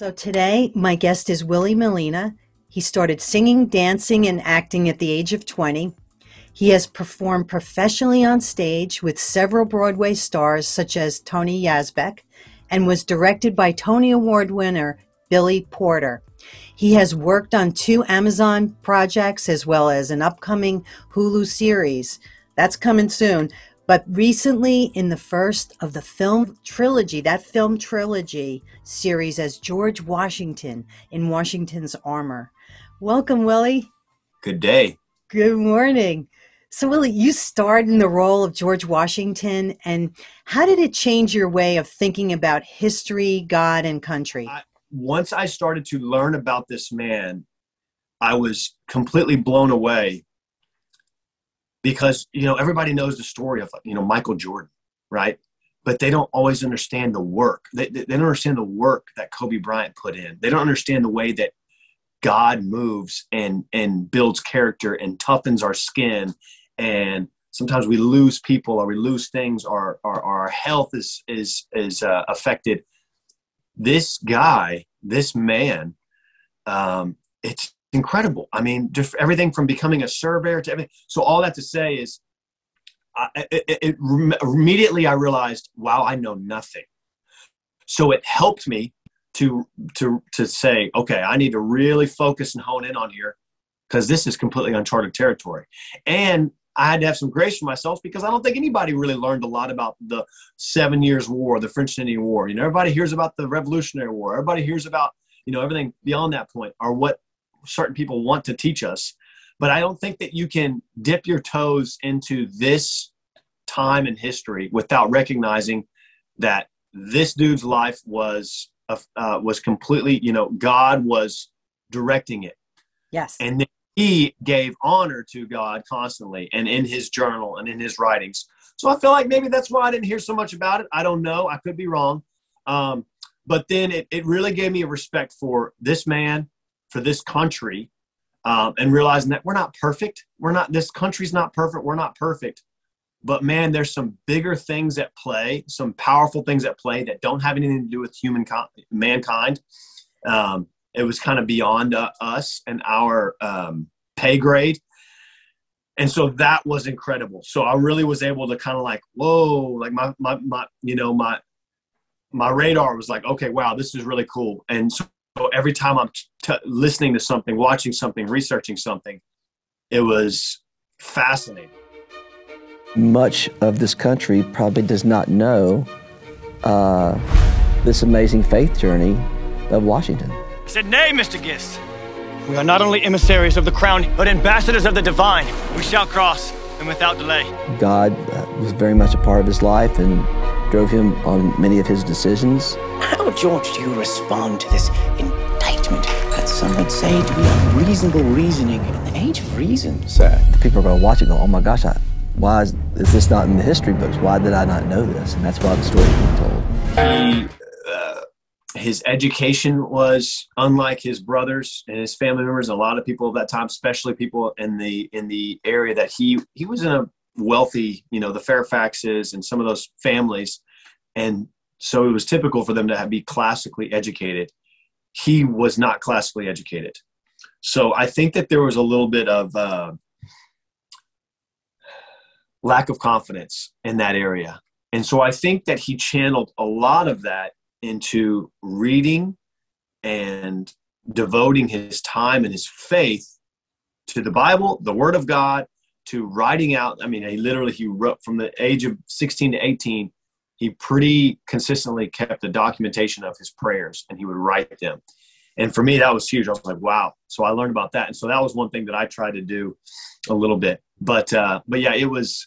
So today, my guest is Willie Mellina. He started singing, dancing, and acting at the age of 20. He has performed professionally on stage with several Broadway stars such as Tony Yazbeck and was directed by Tony Award winner Billy Porter. He has worked on two Amazon projects as well as an upcoming Hulu series. That's coming soon. But recently, in the first of the film trilogy, that film trilogy series as George Washington in Washington's Armor. Welcome, Willie. Good day. Good morning. So, Willie, you starred in the role of George Washington, and how did it change your way of thinking about history, God, and country? I, once I started to learn about this man, I was completely blown away because you know everybody knows the story of you know Michael Jordan, right? But they don't always understand the work. They, they don't understand the work that Kobe Bryant put in. They don't understand the way that God moves and and builds character and toughens our skin. And sometimes we lose people or we lose things or, or our health is is is uh, affected. This guy, this man, um, it's incredible. I mean, just everything from becoming a surveyor to everything. So all that to say is, I, it, it, immediately I realized, wow, I know nothing. So it helped me to to to say, okay, I need to really focus and hone in on here because this is completely uncharted territory. And I had to have some grace for myself because I don't think anybody really learned a lot about the Seven Years' War, the French and Indian War. You know, everybody hears about the Revolutionary War. Everybody hears about you know everything beyond that point, or what certain people want to teach us. But I don't think that you can dip your toes into this time in history without recognizing that this dude's life was uh, was completely, you know, God was directing it. Yes. And he gave honor to God constantly and in his journal and in his writings. So I feel like maybe that's why I didn't hear so much about it. I don't know. I could be wrong. Um, but then it, it really gave me a respect for this man for this country um, and realizing that we're not perfect. We're not, this country's not perfect. We're not perfect. But man, there's some bigger things at play, some powerful things at play that don't have anything to do with human mankind. Um, it was kind of beyond uh, us and our um, pay grade. And so that was incredible. So I really was able to kind of like, whoa, like my, my, my, you know, my, my radar was like, okay, wow, this is really cool. And so every time I'm t- listening to something, watching something, researching something, it was fascinating. Much of this country probably does not know uh, this amazing faith journey of Washington. I said, Nay, Mr. Gist. We are not only emissaries of the crown, but ambassadors of the divine. We shall cross, and without delay. God uh, was very much a part of his life and drove him on many of his decisions. How, George, do you respond to this indictment that some would say to be unreasonable reasoning in the age of reason, sir? People are going to watch it and go, oh my gosh, I, why is, is, this not in the history books? Why did I not know this? And that's why the story is being told. He, uh, his education was unlike his brothers and his family members. A lot of people of that time, especially people in the in the area that he he was in a wealthy, you know, the Fairfaxes and some of those families, and so it was typical for them to have, be classically educated. He was not classically educated. So I think that there was a little bit of uh, lack of confidence in that area. And so I think that he channeled a lot of that into reading and devoting his time and his faith to the Bible, the Word of God, to writing out. I mean, he literally he wrote from the age of 16 to 18 he pretty consistently kept the documentation of his prayers and he would write them. And for me, that was huge. I was like, wow. So I learned about that. And so that was one thing that I tried to do a little bit. But, uh, but yeah, it was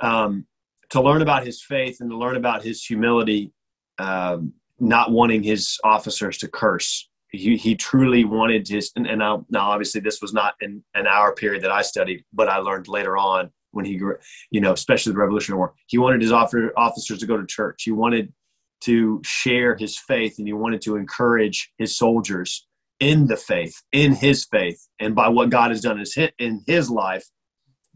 um, to learn about his faith and to learn about his humility, um, not wanting his officers to curse. He, he truly wanted his, and, and now, now obviously this was not in an hour period that I studied, but I learned later on when he grew, you know, especially the Revolutionary War. He wanted his officers to go to church. He wanted to share his faith and he wanted to encourage his soldiers in the faith, in his faith, and by what God has done in his life.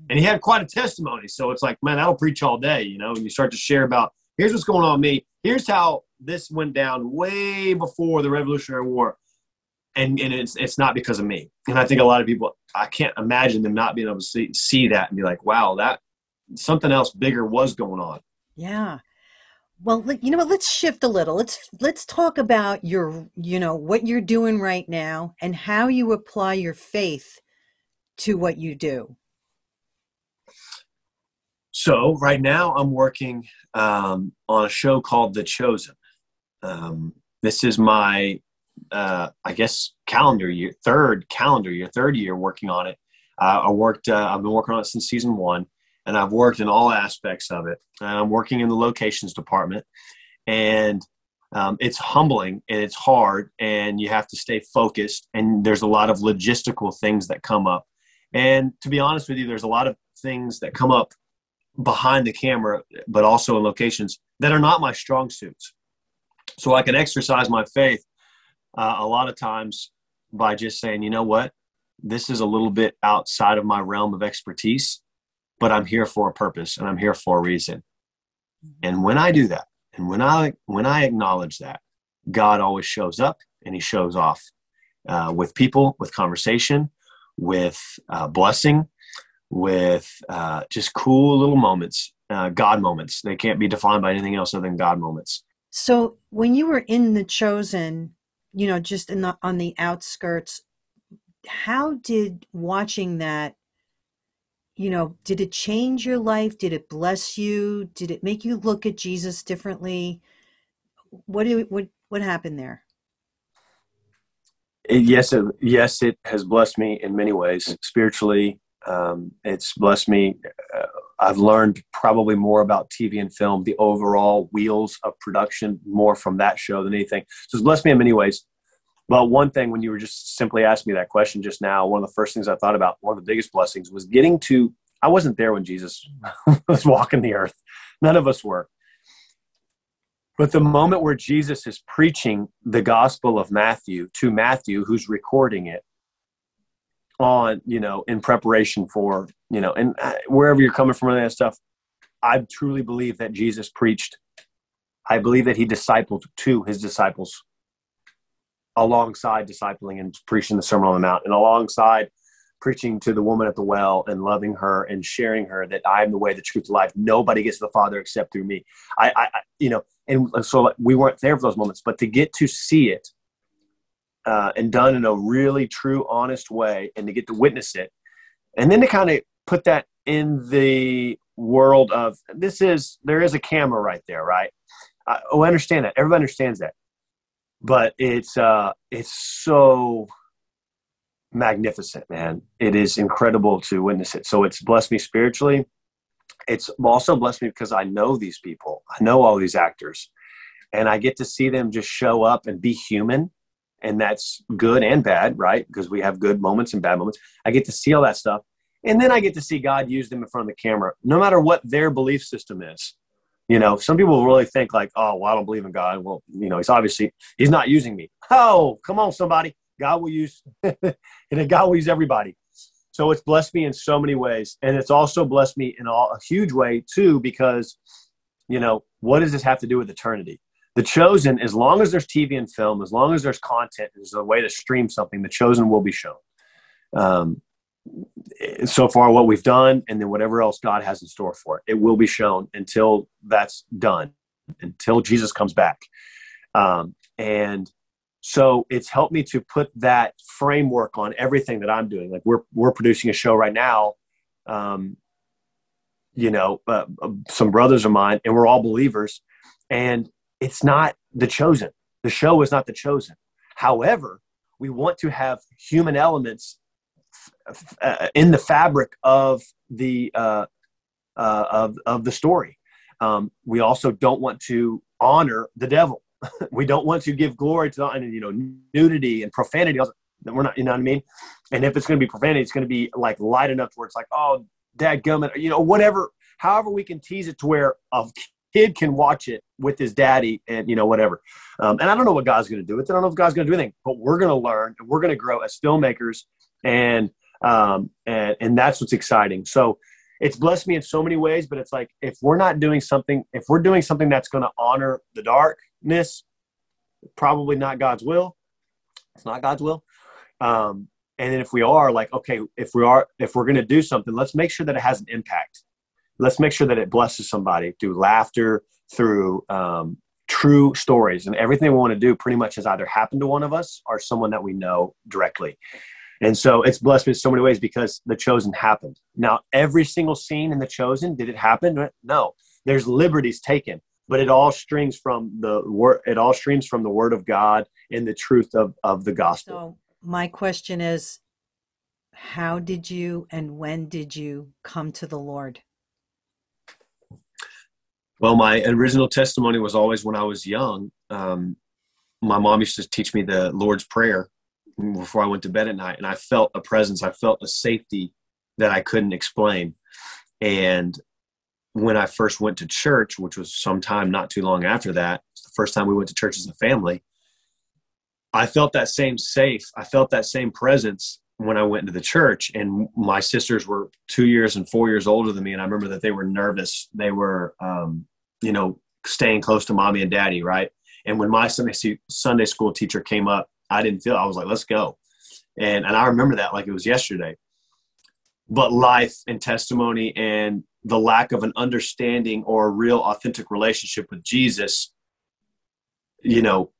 And he had quite a testimony. So it's like, man, I'll preach all day, you know, and you start to share about here's what's going on with me. Here's how this went down way before the Revolutionary War, and and it's it's not because of me. And I think a lot of people, I can't imagine them not being able to see see that and be like, wow, that something else bigger was going on. Yeah. Well, you know what? Let's shift a little. Let's let's talk about your, you know, what you're doing right now and how you apply your faith to what you do. So right now I'm working um, on a show called The Chosen. Um, this is my, uh, I guess, calendar year, third calendar year, third year working on it. Uh, I worked, uh, I've been working on it since season one, and I've worked in all aspects of it. And I'm working in the locations department, and um, it's humbling and it's hard, and you have to stay focused. And there's a lot of logistical things that come up. And to be honest with you, there's a lot of things that come up behind the camera, but also in locations that are not my strong suits. So I can exercise my faith uh, a lot of times by just saying, you know what, this is a little bit outside of my realm of expertise, but I'm here for a purpose and I'm here for a reason. And when I do that, and when I when I acknowledge that, God always shows up and He shows off uh, with people, with conversation, with uh, blessing, with uh, just cool little moments, uh, God moments. They can't be defined by anything else other than God moments. So when you were in the chosen, you know, just in the on the outskirts, how did watching that, you know, did it change your life? Did it bless you? Did it make you look at Jesus differently? What do what what happened there? yes, it, yes, it has blessed me in many ways, spiritually, um, it's blessed me. Uh, I've learned probably more about TV and film, the overall wheels of production, more from that show than anything. So it's blessed me in many ways. But one thing, when you were just simply asking me that question just now, one of the first things I thought about, one of the biggest blessings, was getting to. I wasn't there when Jesus was walking the earth. None of us were. But the moment where Jesus is preaching the gospel of Matthew to Matthew, who's recording it, on you know in preparation for you know and uh, wherever you're coming from and that stuff i truly believe that jesus preached. I believe that he discipled to his disciples alongside discipling and preaching the sermon on the mount and alongside preaching to the woman at the well and loving her and sharing her that i am the way the truth the life. Nobody gets to the father except through me. I, I you know and so we weren't there for those moments but to get to see it uh, and done in a really true, honest way, and to get to witness it, and then to kind of put that in the world of this is there is a camera right there, right? I, oh, I understand that. Everybody understands that, but it's uh, it's so magnificent, man. It is incredible to witness it. So it's blessed me spiritually. It's also blessed me because I know these people. I know all these actors, and I get to see them just show up and be human and that's good and bad, right? Because we have good moments and bad moments. I get to see all that stuff. And then I get to see God use them in front of the camera, no matter what their belief system is. You know, some people really think like, oh, well, I don't believe in God. Well, you know, he's obviously he's not using me. Oh, come on, somebody. God will use and God will use everybody. So it's blessed me in so many ways. And it's also blessed me in all, a huge way too, because, you know, what does this have to do with eternity? The chosen as long as there's tv and film as long as there's content there's a way to stream something the chosen will be shown. Um, so far what we've done and then whatever else god has in store for it it will be shown until that's done until jesus comes back. Um, and so it's helped me to put that framework on everything that i'm doing. Like we're we're producing a show right now um, you know uh, some brothers of mine and we're all believers. And it's not the chosen. The show is not the chosen. However, we want to have human elements uh, in the fabric of the uh, uh, of of the story. Um, we also don't want to honor the devil. we don't want to give glory to you know nudity and profanity. We're not, you know what I mean. And if it's going to be profanity, it's going to be like light enough to where it's like, oh, dad gummit, you know, whatever. However, we can tease it to where a kid can watch it with his daddy and you know whatever um, and i don't know what god's going to do with it i don't know if god's going to do anything but we're going to learn and we're going to grow as filmmakers and um, and and that's what's exciting so it's blessed me in so many ways, but it's like if we're not doing something, if we're doing something that's going to honor the darkness, probably not God's will. It's not God's will. Um, and then if we are like, okay, if we are, if we're going to do something, let's make sure that it has an impact. Let's make sure that it blesses somebody through laughter, through um, true stories, and everything we want to do pretty much has either happened to one of us or someone that we know directly. And so it's blessed me in so many ways because the chosen happened. Now, every single scene in the chosen, did it happen? No. There's liberties taken, but it all strings from the word it all streams from the word of God and the truth of, of the gospel. So my question is how did you and when did you come to the Lord? Well, my original testimony was always when I was young. Um, my mom used to teach me the Lord's Prayer before I went to bed at night, and I felt a presence. I felt a safety that I couldn't explain. And when I first went to church, which was sometime not too long after that, the first time we went to church as a family, I felt that same safe. I felt that same presence when I went into the church. And my sisters were two years and four years older than me, and I remember that they were nervous. They were, um, you know, staying close to mommy and daddy, right? And when my Sunday school teacher came up I didn't feel. I was like, let's go, and and I remember that like it was yesterday. But life and testimony and the lack of an understanding or a real authentic relationship with Jesus, you know,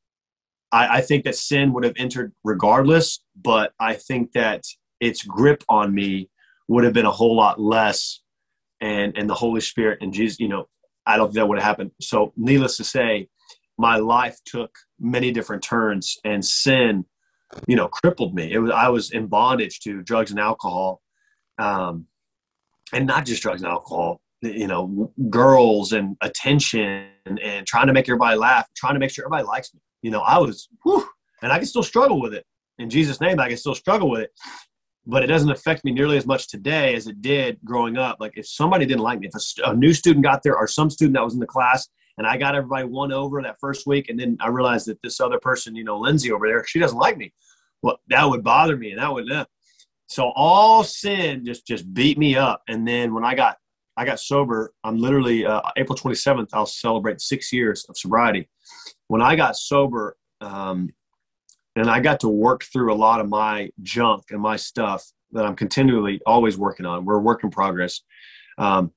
I, I think that sin would have entered regardless. But I think that its grip on me would have been a whole lot less, and and the Holy Spirit and Jesus, you know, I don't think that would have happened. So, needless to say, my life took many different turns and sin you know crippled me. It was i was in bondage to drugs and alcohol um, and not just drugs and alcohol you know girls and attention and, and, trying to make everybody laugh trying to make sure everybody likes me. You know i was whew, and i can still struggle with it. In jesus name i can still struggle with it but it doesn't affect me nearly as much today as it did growing up like if somebody didn't like me if a, a new student got there or some student that was in the class and I got everybody won over that first week, and then I realized that this other person, you know, Lindsay over there, she doesn't like me. Well, that would bother me, and that would. Uh, so all sin just just beat me up, and then when I got I got sober, I'm literally uh, April 27th. I'll celebrate six years of sobriety. When I got sober, um, and I got to work through a lot of my junk and my stuff that I'm continually always working on. We're a work in progress. Um,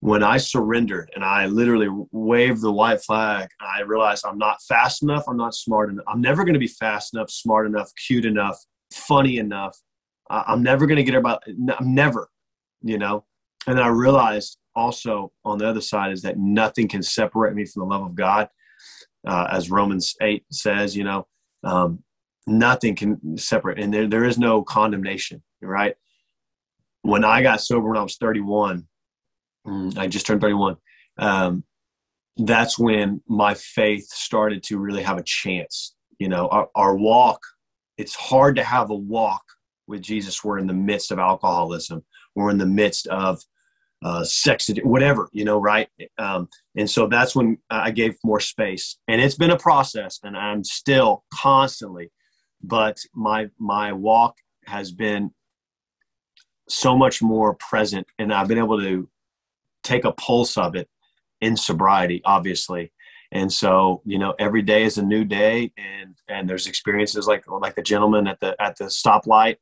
when I surrendered and I literally waved the white flag, I realized I'm not fast enough. I'm not smart enough. I'm never going to be fast enough, smart enough, cute enough, funny enough. I'm never going to get about. I'm never, you know. And I realized also on the other side is that nothing can separate me from the love of God, uh, as Romans eight says. You know, um, nothing can separate, and there there is no condemnation. Right. When I got sober when I was 31, Mm, I just turned 31. Um, that's when my faith started to really have a chance. You know, our, our walk, it's hard to have a walk with Jesus. We're in the midst of alcoholism. We're in the midst of uh, sex, whatever, you know, right? Um, and so that's when I gave more space. And it's been a process, and I'm still constantly, but my my walk has been so much more present, and I've been able to take a pulse of it in sobriety, obviously. And so, you know, every day is a new day, and and there's experiences like like the gentleman at the at the stoplight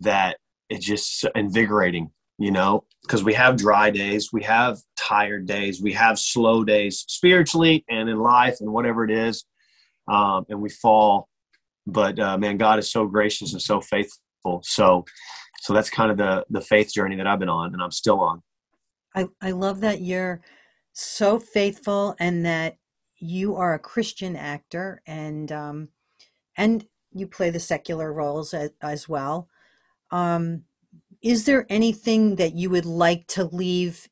that it's just invigorating, you know, because we have dry days, we have tired days, we have slow days spiritually and in life and whatever it is, um, and we fall. But uh, man, God is so gracious and so faithful. So, so that's kind of the the faith journey that I've been on, and I'm still on. I, I love that you're so faithful and that you are a Christian actor and um, and you play the secular roles as, as well. Um, is there anything that you would like to leave?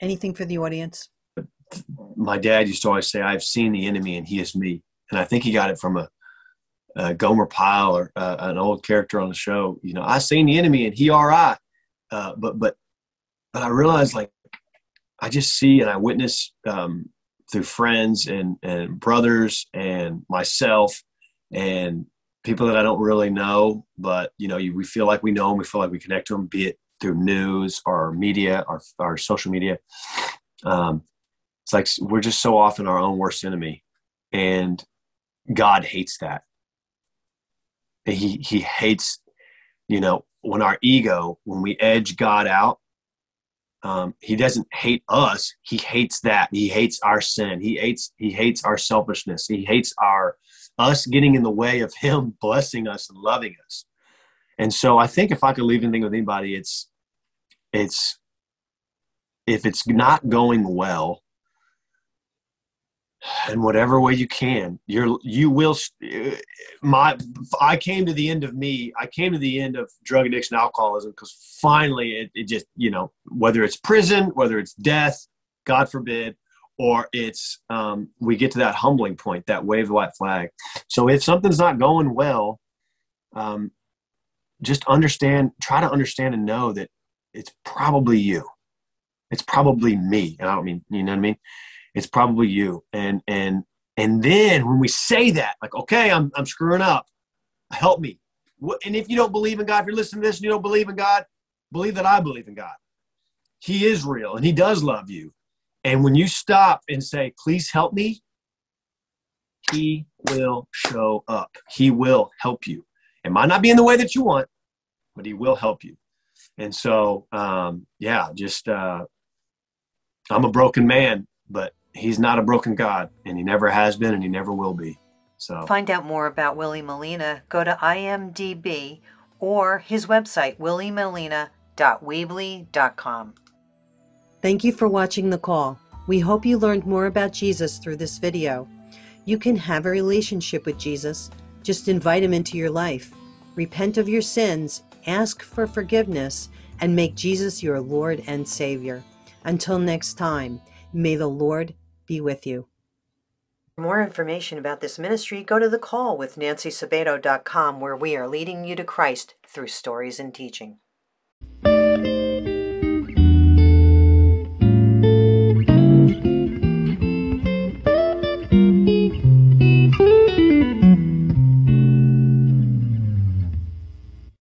Anything for the audience? My dad used to always say, "I've seen the enemy, and he is me." And I think he got it from a, a Gomer Pyle or uh, an old character on the show. You know, I seen the enemy, and he are I. Uh, but but but I realized like I just see and I witness um, through friends and and brothers and myself and people that I don't really know, but you know, you, we feel like we know them, we feel like we connect to them, be it through news or media or, or social media. Um, it's like we're just so often our own worst enemy, and God hates that. He he hates, you know, when our ego, when we edge God out, um, he doesn't hate us. He hates that. He hates our sin. He hates he hates our selfishness. He hates our us getting in the way of him blessing us and loving us. And so I think if I could leave anything with anybody, it's it's if it's not going well, in whatever way you can you're you will uh, my i came to the end of me i came to the end of drug addiction alcoholism because finally it, it just you know whether it's prison whether it's death god forbid or it's um, we get to that humbling point that wave the white flag. So if something's not going well um, just understand try to understand and know that it's probably you. It's probably me. I don't mean you know what i mean? It's probably you. And and and then when we say that like okay i'm, I'm screwing up. Help me. And if you don't believe in god if you're listening to this and you don't believe in god believe that i believe in god. He is real and he does love you and when you stop and say please help me he will show up he will help you it might not be in the way that you want but he will help you and so um, yeah just uh, i'm a broken man but he's not a broken God, and he never has been, and he never will be. So find out more about Willie Mellina. Go to IMDb or his website williemellina.weebly.com. Thank you for watching the call. We hope you learned more about Jesus through this video. You can have a relationship with Jesus. Just invite him into your life. Repent of your sins, ask for forgiveness, and make Jesus your Lord and Savior. Until next time, may the Lord be with you. For more information about this ministry, go to the call with nancysabato.com where we are leading you to Christ through stories and teaching.